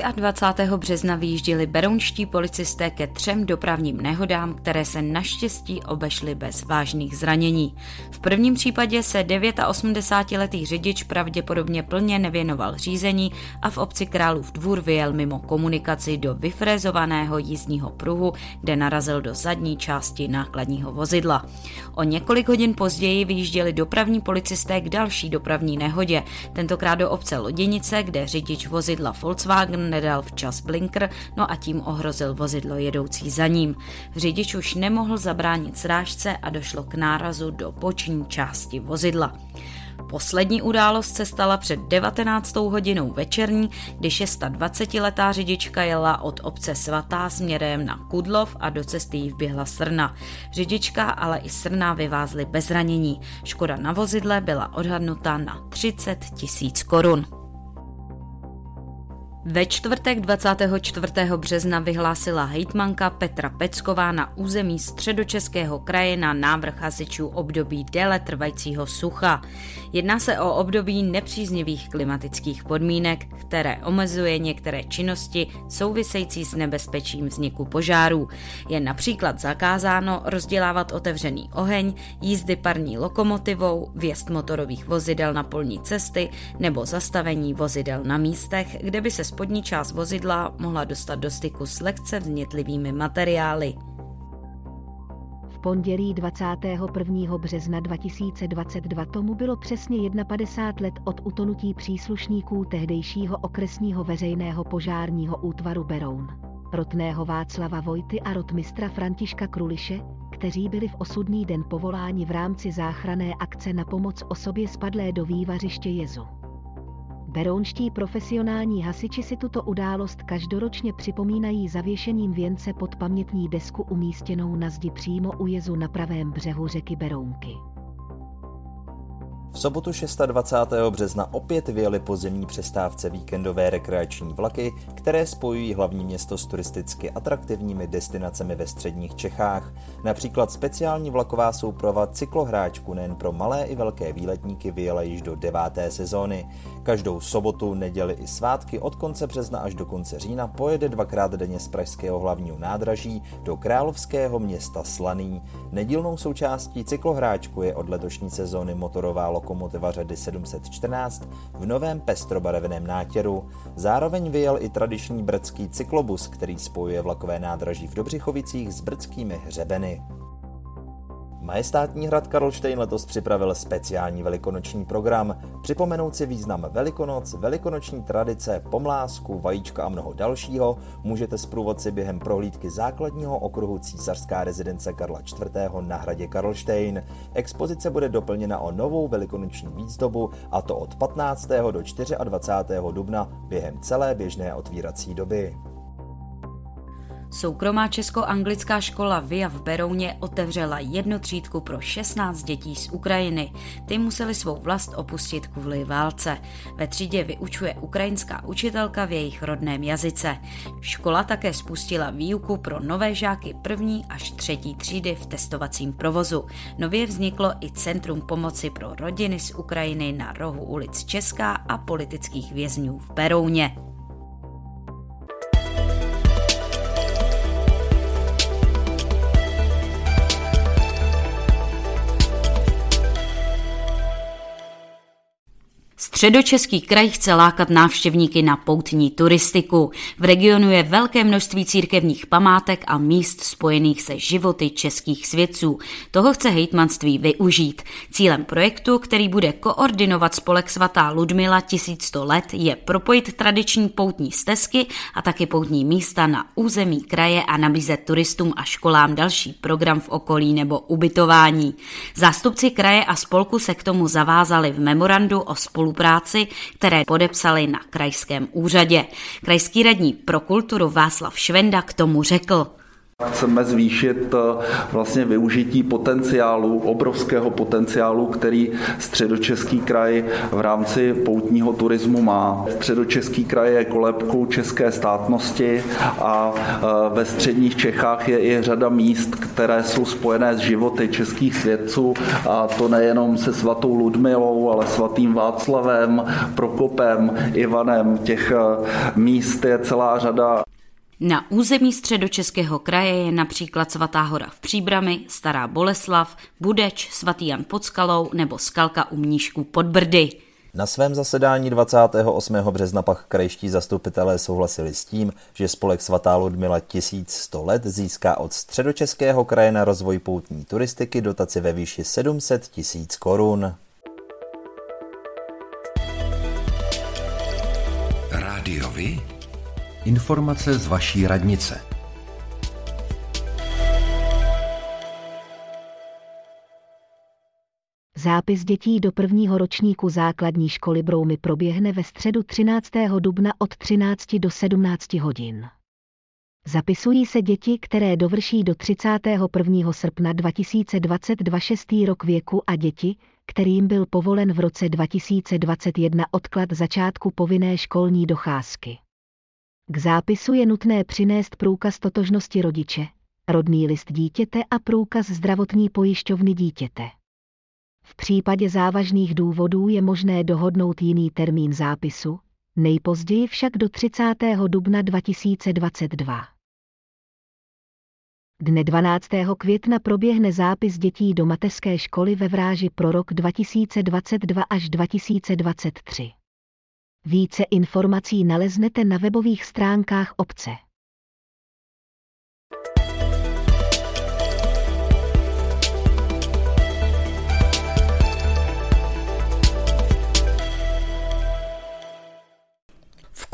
23. března vyjížděli berounští policisté ke třem dopravním nehodám, které se naštěstí obešly bez vážných zranění. V prvním případě se 89-letý řidič pravděpodobně plně nevěnoval řízení a v obci Králův dvůr vyjel mimo komunikaci do vyfrézovaného jízdního pruhu, kde narazil do zadní části nákladního vozidla. O několik hodin později vyjížděli dopravní policisté k další dopravní nehodě, tentokrát do obce Loděnice, kde řidič vozidla Volkswagen nedal včas blinker, no a tím ohrozil vozidlo jedoucí za ním. Řidič už nemohl zabránit srážce a došlo k nárazu do boční části vozidla. Poslední událost se stala před 19. hodinou večerní, kdy 26-letá řidička jela od obce Svatá směrem na Kudlov a do cesty jí vběhla srna. Řidička, ale i srna vyvázly bez ranění. Škoda na vozidle byla odhadnuta na 30 tisíc korun. Ve čtvrtek 24. března vyhlásila hejtmanka Petra Pecková na území středočeského kraje na návrh hasičů období déle trvajícího sucha. Jedná se o období nepříznivých klimatických podmínek, které omezuje některé činnosti související s nebezpečím vzniku požárů. Je například zakázáno rozdělávat otevřený oheň, jízdy parní lokomotivou, vjezd motorových vozidel na polní cesty nebo zastavení vozidel na místech, kde by se spodní část vozidla mohla dostat do styku s lehce vznětlivými materiály. V pondělí 21. března 2022 tomu bylo přesně 51 let od utonutí příslušníků tehdejšího okresního veřejného požárního útvaru Beroun. Rotného Václava Vojty a rotmistra Františka Kruliše, kteří byli v osudný den povoláni v rámci záchrané akce na pomoc osobě spadlé do vývařiště Jezu. Berounští profesionální hasiči si tuto událost každoročně připomínají zavěšením věnce pod pamětní desku umístěnou na zdi přímo u jezu na pravém břehu řeky Berounky. V sobotu 26. března opět vyjeli po zimní přestávce víkendové rekreační vlaky, které spojují hlavní město s turisticky atraktivními destinacemi ve středních Čechách. Například speciální vlaková souprava cyklohráčku nejen pro malé i velké výletníky vyjela již do deváté sezóny. Každou sobotu, neděli i svátky od konce března až do konce října pojede dvakrát denně z pražského hlavního nádraží do královského města Slaný. Nedílnou součástí cyklohráčku je od letošní sezóny motorová lokomotiva řady 714 v novém pestrobarevném nátěru. Zároveň vyjel i tradiční brdský cyklobus, který spojuje vlakové nádraží v Dobřichovicích s brdskými hřebeny. Majestátní hrad Karlštejn letos připravil speciální velikonoční program. Připomenout si význam Velikonoc, velikonoční tradice, pomlásku, vajíčka a mnoho dalšího můžete s průvodci během prohlídky základního okruhu císařská rezidence Karla IV. na hradě Karlštejn. Expozice bude doplněna o novou velikonoční výzdobu a to od 15. do 24. dubna během celé běžné otvírací doby. Soukromá česko-anglická škola VIA v Berouně otevřela jednu třídku pro 16 dětí z Ukrajiny. Ty museli svou vlast opustit kvůli válce. Ve třídě vyučuje ukrajinská učitelka v jejich rodném jazyce. Škola také spustila výuku pro nové žáky první až třetí třídy v testovacím provozu. Nově vzniklo i Centrum pomoci pro rodiny z Ukrajiny na rohu ulic Česká a politických vězňů v Berouně. Středočeský kraj chce lákat návštěvníky na poutní turistiku. V regionu je velké množství církevních památek a míst spojených se životy českých svědců. Toho chce hejtmanství využít. Cílem projektu, který bude koordinovat spolek svatá Ludmila 1100 let, je propojit tradiční poutní stezky a taky poutní místa na území kraje a nabízet turistům a školám další program v okolí nebo ubytování. Zástupci kraje a spolku se k tomu zavázali v memorandu o spolupráci, které podepsali na krajském úřadě. Krajský radní pro kulturu Václav Švenda k tomu řekl. Chceme zvýšit eh, vlastně využití potenciálu, obrovského potenciálu, který středočeský kraj v rámci poutního turismu má. Středočeský kraj je kolebkou české státnosti a eh, ve středních Čechách je i řada míst, které jsou spojené s životy českých svědců a to nejenom se svatou Ludmilou, ale svatým Václavem, Prokopem, Ivanem. Těch eh, míst je celá řada. Na území středočeského kraje je například Svatá hora v Příbrami, Stará Boleslav, Budeč, Svatý Jan pod Skalou nebo Skalka u Mnížků pod Brdy. Na svém zasedání 28. března pak krajští zastupitelé souhlasili s tím, že spolek Svatá Ludmila 1100 let získá od středočeského kraje na rozvoj poutní turistiky dotaci ve výši 700 tisíc korun. Rádiovi? Informace z vaší radnice. Zápis dětí do prvního ročníku základní školy Broumy proběhne ve středu 13. dubna od 13 do 17 hodin. Zapisují se děti, které dovrší do 31. srpna 2022 šestý rok věku a děti, kterým byl povolen v roce 2021 odklad začátku povinné školní docházky. K zápisu je nutné přinést průkaz totožnosti rodiče, rodný list dítěte a průkaz zdravotní pojišťovny dítěte. V případě závažných důvodů je možné dohodnout jiný termín zápisu, nejpozději však do 30. dubna 2022. Dne 12. května proběhne zápis dětí do mateřské školy ve Vráži pro rok 2022 až 2023. Více informací naleznete na webových stránkách obce.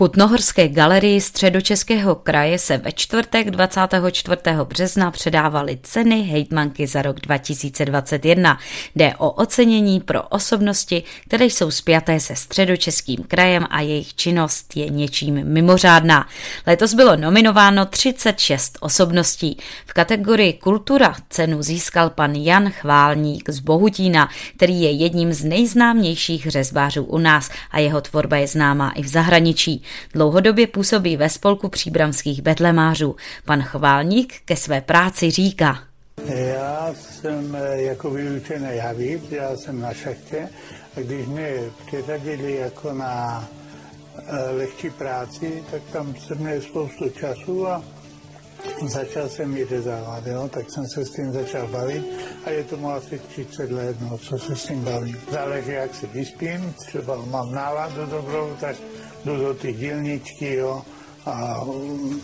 Kutnohorské galerii středočeského kraje se ve čtvrtek 24. března předávaly ceny hejtmanky za rok 2021. Jde o ocenění pro osobnosti, které jsou spjaté se středočeským krajem a jejich činnost je něčím mimořádná. Letos bylo nominováno 36 osobností. V kategorii Kultura cenu získal pan Jan Chválník z Bohutína, který je jedním z nejznámějších řezbářů u nás a jeho tvorba je známá i v zahraničí. Dlouhodobě působí ve spolku příbramských betlemářů. Pan Chválník ke své práci říká. Já jsem eh, jako vyučený javíc, já jsem na šachtě a když mě přiřadili jako na eh, lehčí práci, tak tam jsem měl spoustu času a začal jsem ji řezávat, jo? tak jsem se s tím začal bavit a je tomu asi 30 let, no, co se s tím bavím. Záleží, jak se vyspím, třeba mám náladu dobrou, tak jdu do ty dílničky, jo, a mm,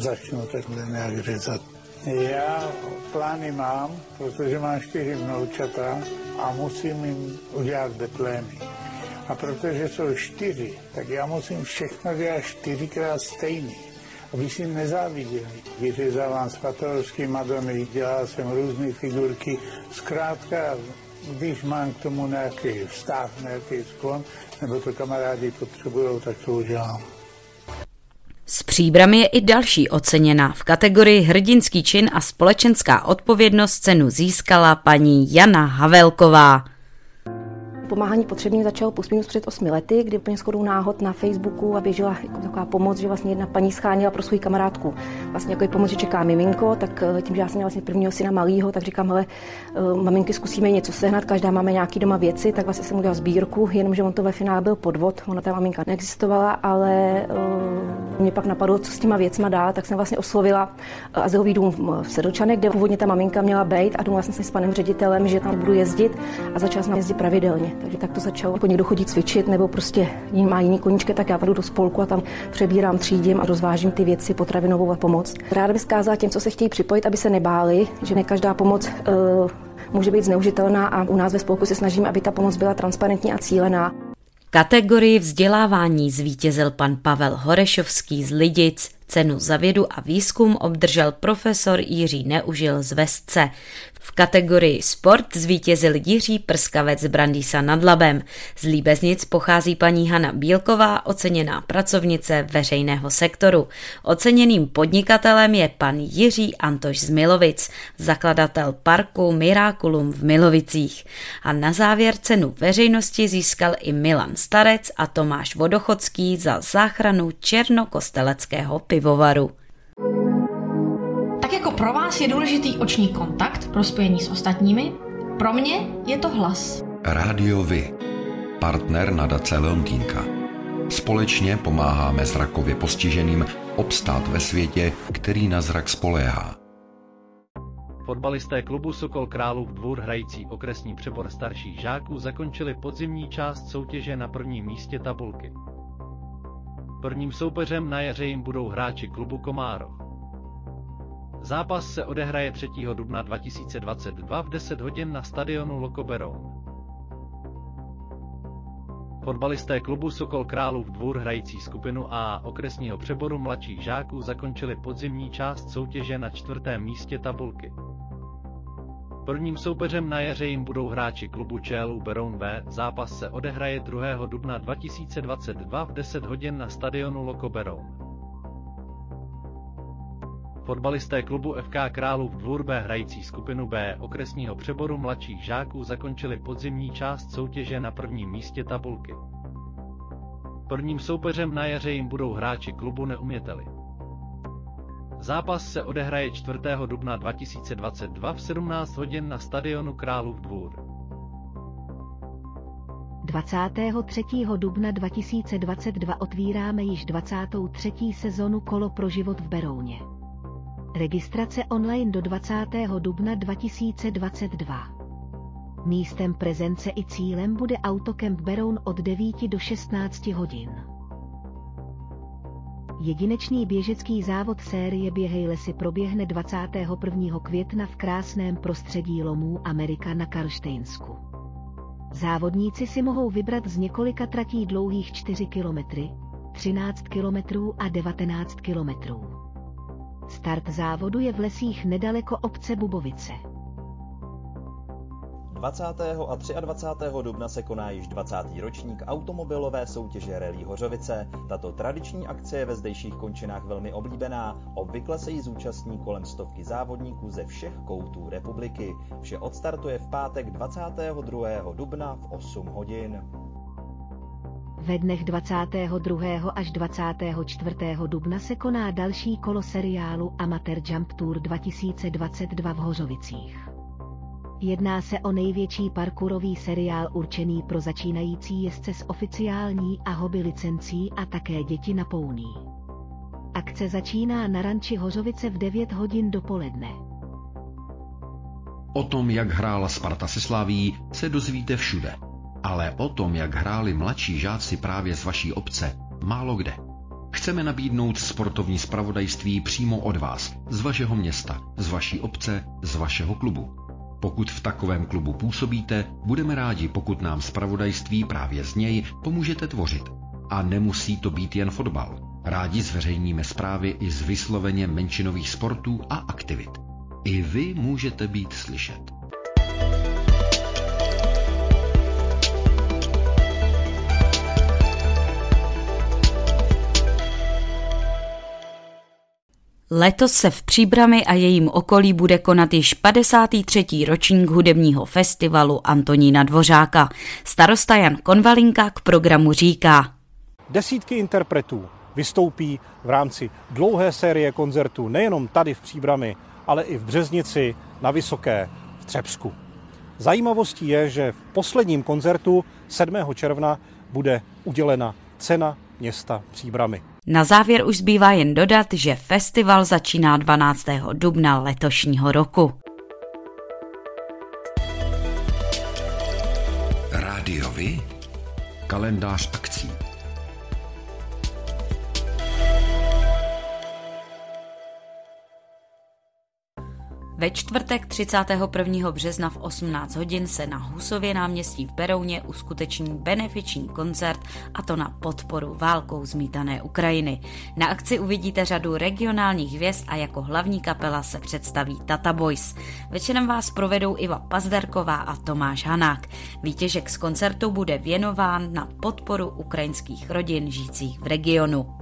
začnu takhle nějak řezat. Já plány mám, protože mám čtyři vnoučata a musím jim udělat deplémy. A protože jsou čtyři, tak já musím všechno dělat čtyřikrát stejný aby si nezáviděli. Vyřezávám svatovské Madony, dělal jsem různé figurky. Zkrátka, když mám k tomu nějaký vztah, nějaký sklon, nebo to kamarádi potřebují, tak to udělám. S příbrami je i další oceněna. V kategorii hrdinský čin a společenská odpovědnost cenu získala paní Jana Havelková pomáhání potřebným začalo plus minus před 8 lety, kdy úplně shodou náhod na Facebooku a běžela jako taková pomoc, že vlastně jedna paní schánila pro svou kamarádku vlastně jako pomoc, že čeká miminko, tak eh, tím, že já jsem měla vlastně prvního syna malýho, tak říkám, hele, eh, maminky zkusíme něco sehnat, každá máme nějaký doma věci, tak vlastně jsem udělal sbírku, jenomže on to ve finále byl podvod, ona ta maminka neexistovala, ale uh, Mě pak napadlo, co s těma věcma dál, tak jsem vlastně oslovila eh, azylový dům v Sedlčanech, kde původně ta maminka měla být a domluvila jsem se s panem ředitelem, že tam budu jezdit a začala jsem jezdit pravidelně. Takže tak to začalo. Jako někdo chodí cvičit nebo prostě má jiný koníčky, tak já půjdu do spolku a tam přebírám, třídím a rozvážím ty věci potravinovou a pomoc. Ráda bych zkázala těm, co se chtějí připojit, aby se nebáli, že ne každá pomoc uh, může být zneužitelná a u nás ve spolku se snažíme, aby ta pomoc byla transparentní a cílená. Kategorii vzdělávání zvítězil pan Pavel Horešovský z Lidic, cenu za vědu a výzkum obdržel profesor Jiří Neužil z Vesce. V kategorii sport zvítězil Jiří Prskavec z Brandýsa nad Labem. Z Líbeznic pochází paní Hana Bílková, oceněná pracovnice veřejného sektoru. Oceněným podnikatelem je pan Jiří Antoš z Milovic, zakladatel parku Miraculum v Milovicích. A na závěr cenu veřejnosti získal i Milan Starec a Tomáš Vodochodský za záchranu černokosteleckého pivovaru. Pro vás je důležitý oční kontakt pro spojení s ostatními, pro mě je to hlas. Rádio Vy, partner nadace Leontýnka. Společně pomáháme zrakově postiženým obstát ve světě, který na zrak spoléhá. Fotbalisté klubu Sokol Králův dvůr hrající okresní přebor starších žáků zakončili podzimní část soutěže na prvním místě tabulky. Prvním soupeřem na jaře jim budou hráči klubu Komárov. Zápas se odehraje 3. dubna 2022 v 10 hodin na stadionu Lokoberoun. Fotbalisté klubu Sokol Králův dvůr hrající skupinu A okresního přeboru mladších žáků zakončili podzimní část soutěže na čtvrtém místě tabulky. Prvním soupeřem na jaře jim budou hráči klubu ČLU Beroun B. Zápas se odehraje 2. dubna 2022 v 10 hodin na stadionu Loko Beroun. Fotbalisté klubu FK Králův dvůr B hrající skupinu B okresního přeboru mladších žáků zakončili podzimní část soutěže na prvním místě tabulky. Prvním soupeřem na jaře jim budou hráči klubu Neuměteli. Zápas se odehraje 4. dubna 2022 v 17 hodin na stadionu Králův dvůr. 23. dubna 2022 otvíráme již 23. sezonu Kolo pro život v Berouně. Registrace online do 20. dubna 2022. Místem prezence i cílem bude Autokemp Beroun od 9 do 16 hodin. Jedinečný běžecký závod série Běhej lesy proběhne 21. května v krásném prostředí lomů Amerika na Karlštejnsku. Závodníci si mohou vybrat z několika tratí dlouhých 4 km, 13 km a 19 km. Start závodu je v lesích nedaleko obce Bubovice. 20. a 23. dubna se koná již 20. ročník automobilové soutěže Rally Hořovice. Tato tradiční akce je ve zdejších končinách velmi oblíbená. Obvykle se jí zúčastní kolem stovky závodníků ze všech koutů republiky. Vše odstartuje v pátek 22. dubna v 8 hodin. Ve dnech 22. až 24. dubna se koná další kolo seriálu Amateur Jump Tour 2022 v Hořovicích. Jedná se o největší parkourový seriál určený pro začínající jezdce s oficiální a hobby licencí a také děti na pouní. Akce začíná na ranči Hořovice v 9 hodin dopoledne. O tom, jak hrála Sparta se Slaví, se dozvíte všude. Ale o tom, jak hráli mladší žáci právě z vaší obce, málo kde. Chceme nabídnout sportovní spravodajství přímo od vás, z vašeho města, z vaší obce, z vašeho klubu. Pokud v takovém klubu působíte, budeme rádi, pokud nám spravodajství právě z něj pomůžete tvořit. A nemusí to být jen fotbal. Rádi zveřejníme zprávy i z vysloveně menšinových sportů a aktivit. I vy můžete být slyšet. Letos se v Příbrami a jejím okolí bude konat již 53. ročník hudebního festivalu Antonína Dvořáka. Starosta Jan Konvalinka k programu říká. Desítky interpretů vystoupí v rámci dlouhé série koncertů nejenom tady v Příbrami, ale i v Březnici, na Vysoké, v Třebsku. Zajímavostí je, že v posledním koncertu 7. června bude udělena cena města Příbramy. Na závěr už zbývá jen dodat, že festival začíná 12. dubna letošního roku. Rádiovi? Kalendář akcí. Ve čtvrtek 31. března v 18 hodin se na Husově náměstí v Berouně uskuteční benefiční koncert a to na podporu válkou zmítané Ukrajiny. Na akci uvidíte řadu regionálních hvězd a jako hlavní kapela se představí Tata Boys. Večerem vás provedou Iva Pazderková a Tomáš Hanák. Výtěžek z koncertu bude věnován na podporu ukrajinských rodin žijících v regionu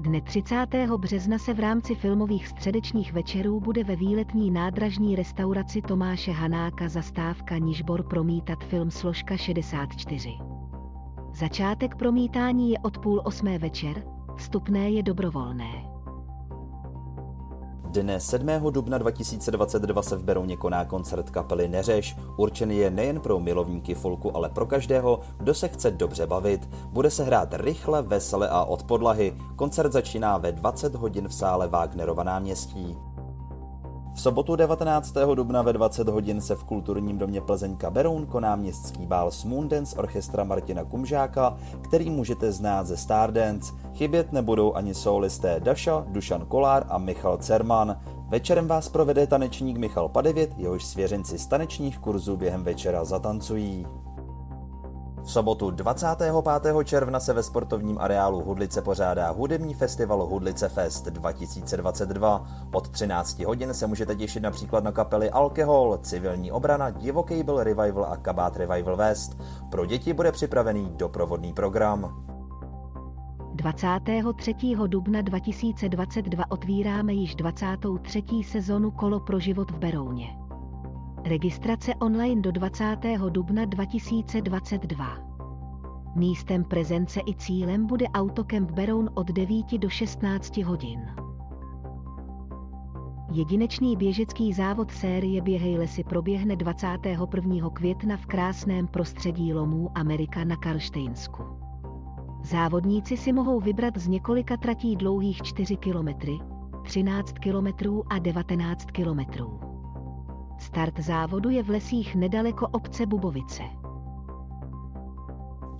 Dne 30. března se v rámci filmových středečních večerů bude ve výletní nádražní restauraci Tomáše Hanáka zastávka Nižbor promítat film Složka 64. Začátek promítání je od půl osmé večer, vstupné je dobrovolné. Dne 7. dubna 2022 se v Berouně koná koncert kapely Neřeš. Určený je nejen pro milovníky folku, ale pro každého, kdo se chce dobře bavit. Bude se hrát rychle, vesele a od podlahy. Koncert začíná ve 20 hodin v sále Wagnerova náměstí. V sobotu 19. dubna ve 20 hodin se v kulturním domě Plzeňka Beroun koná městský bál Smoondance orchestra Martina Kumžáka, který můžete znát ze Stardance. Chybět nebudou ani solisté Daša, Dušan Kolár a Michal Cerman. Večerem vás provede tanečník Michal Padevět, jehož svěřenci z tanečních kurzů během večera zatancují. V sobotu 25. června se ve sportovním areálu Hudlice pořádá hudební festival Hudlice Fest 2022. Od 13 hodin se můžete těšit například na kapely Alkohol, Civilní obrana, Divoký byl Revival a Kabát Revival West. Pro děti bude připravený doprovodný program. 23. dubna 2022 otvíráme již 23. sezonu Kolo pro život v Berouně. Registrace online do 20. dubna 2022. Místem prezence i cílem bude Autokemp Beroun od 9 do 16 hodin. Jedinečný běžecký závod série Běhej lesy proběhne 21. května v krásném prostředí lomů Amerika na Karlštejnsku. Závodníci si mohou vybrat z několika tratí dlouhých 4 km, 13 km a 19 km. Start závodu je v lesích nedaleko obce Bubovice.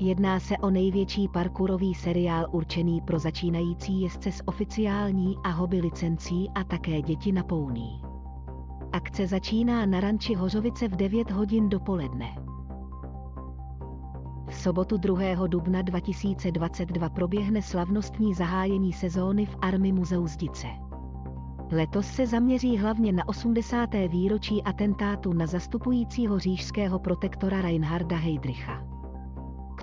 Jedná se o největší parkourový seriál určený pro začínající jezdce s oficiální a hobby licencí a také děti na pouní. Akce začíná na ranči Hořovice v 9 hodin dopoledne. V sobotu 2. dubna 2022 proběhne slavnostní zahájení sezóny v Army muzeu Zdice. Letos se zaměří hlavně na 80. výročí atentátu na zastupujícího říšského protektora Reinharda Heydricha.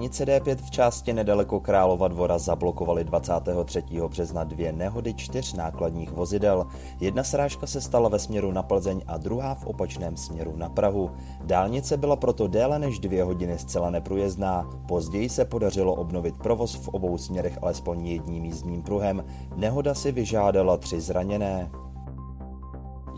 Dálnice D5 v části nedaleko Králova dvora zablokovaly 23. března dvě nehody čtyř nákladních vozidel. Jedna srážka se stala ve směru na Plzeň a druhá v opačném směru na Prahu. Dálnice byla proto déle než dvě hodiny zcela neprůjezdná. Později se podařilo obnovit provoz v obou směrech alespoň jedním jízdním pruhem. Nehoda si vyžádala tři zraněné.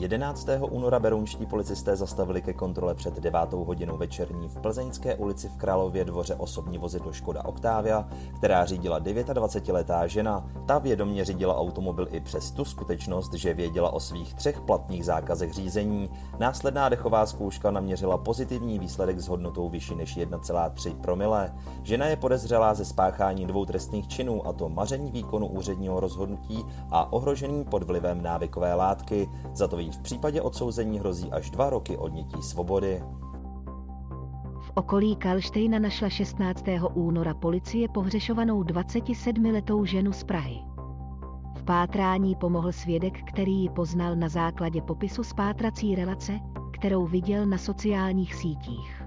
11. února berounští policisté zastavili ke kontrole před 9. hodinou večerní v Plzeňské ulici v Králově dvoře osobní vozidlo Škoda Octavia, která řídila 29-letá žena. Ta vědomě řídila automobil i přes tu skutečnost, že věděla o svých třech platných zákazech řízení. Následná dechová zkouška naměřila pozitivní výsledek s hodnotou vyšší než 1,3 promile. Žena je podezřelá ze spáchání dvou trestných činů, a to maření výkonu úředního rozhodnutí a ohrožení pod vlivem návykové látky. Za to v případě odsouzení hrozí až dva roky odnětí svobody. V okolí Kalštejna našla 16. února policie pohřešovanou 27-letou ženu z Prahy. V pátrání pomohl svědek, který ji poznal na základě popisu spátrací relace, kterou viděl na sociálních sítích.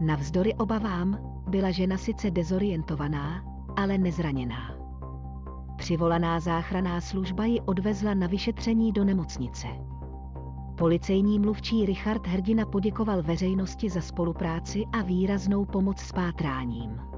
Navzdory obavám byla žena sice dezorientovaná, ale nezraněná. Přivolaná záchraná služba ji odvezla na vyšetření do nemocnice. Policejní mluvčí Richard Hrdina poděkoval veřejnosti za spolupráci a výraznou pomoc s pátráním.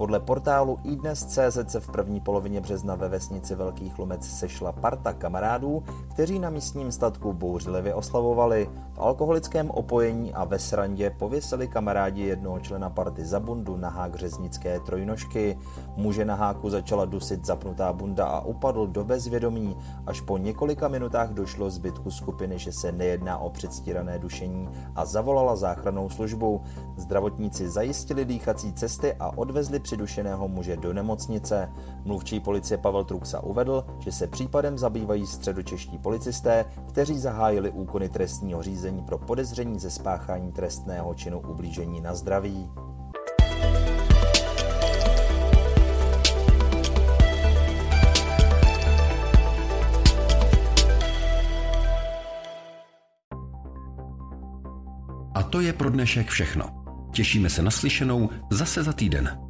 Podle portálu iDnes.cz se v první polovině března ve vesnici Velký Chlumec sešla parta kamarádů, kteří na místním statku bouřlivě oslavovali. V alkoholickém opojení a ve srandě pověsili kamarádi jednoho člena party za bundu na hák řeznické trojnožky. Muže na háku začala dusit zapnutá bunda a upadl do bezvědomí. Až po několika minutách došlo zbytku skupiny, že se nejedná o předstírané dušení a zavolala záchranou službu. Zdravotníci zajistili dýchací cesty a odvezli přidušeného muže do nemocnice. Mluvčí policie Pavel Truxa uvedl, že se případem zabývají středočeští policisté, kteří zahájili úkony trestního řízení pro podezření ze spáchání trestného činu ublížení na zdraví. A to je pro dnešek všechno. Těšíme se na slyšenou zase za týden.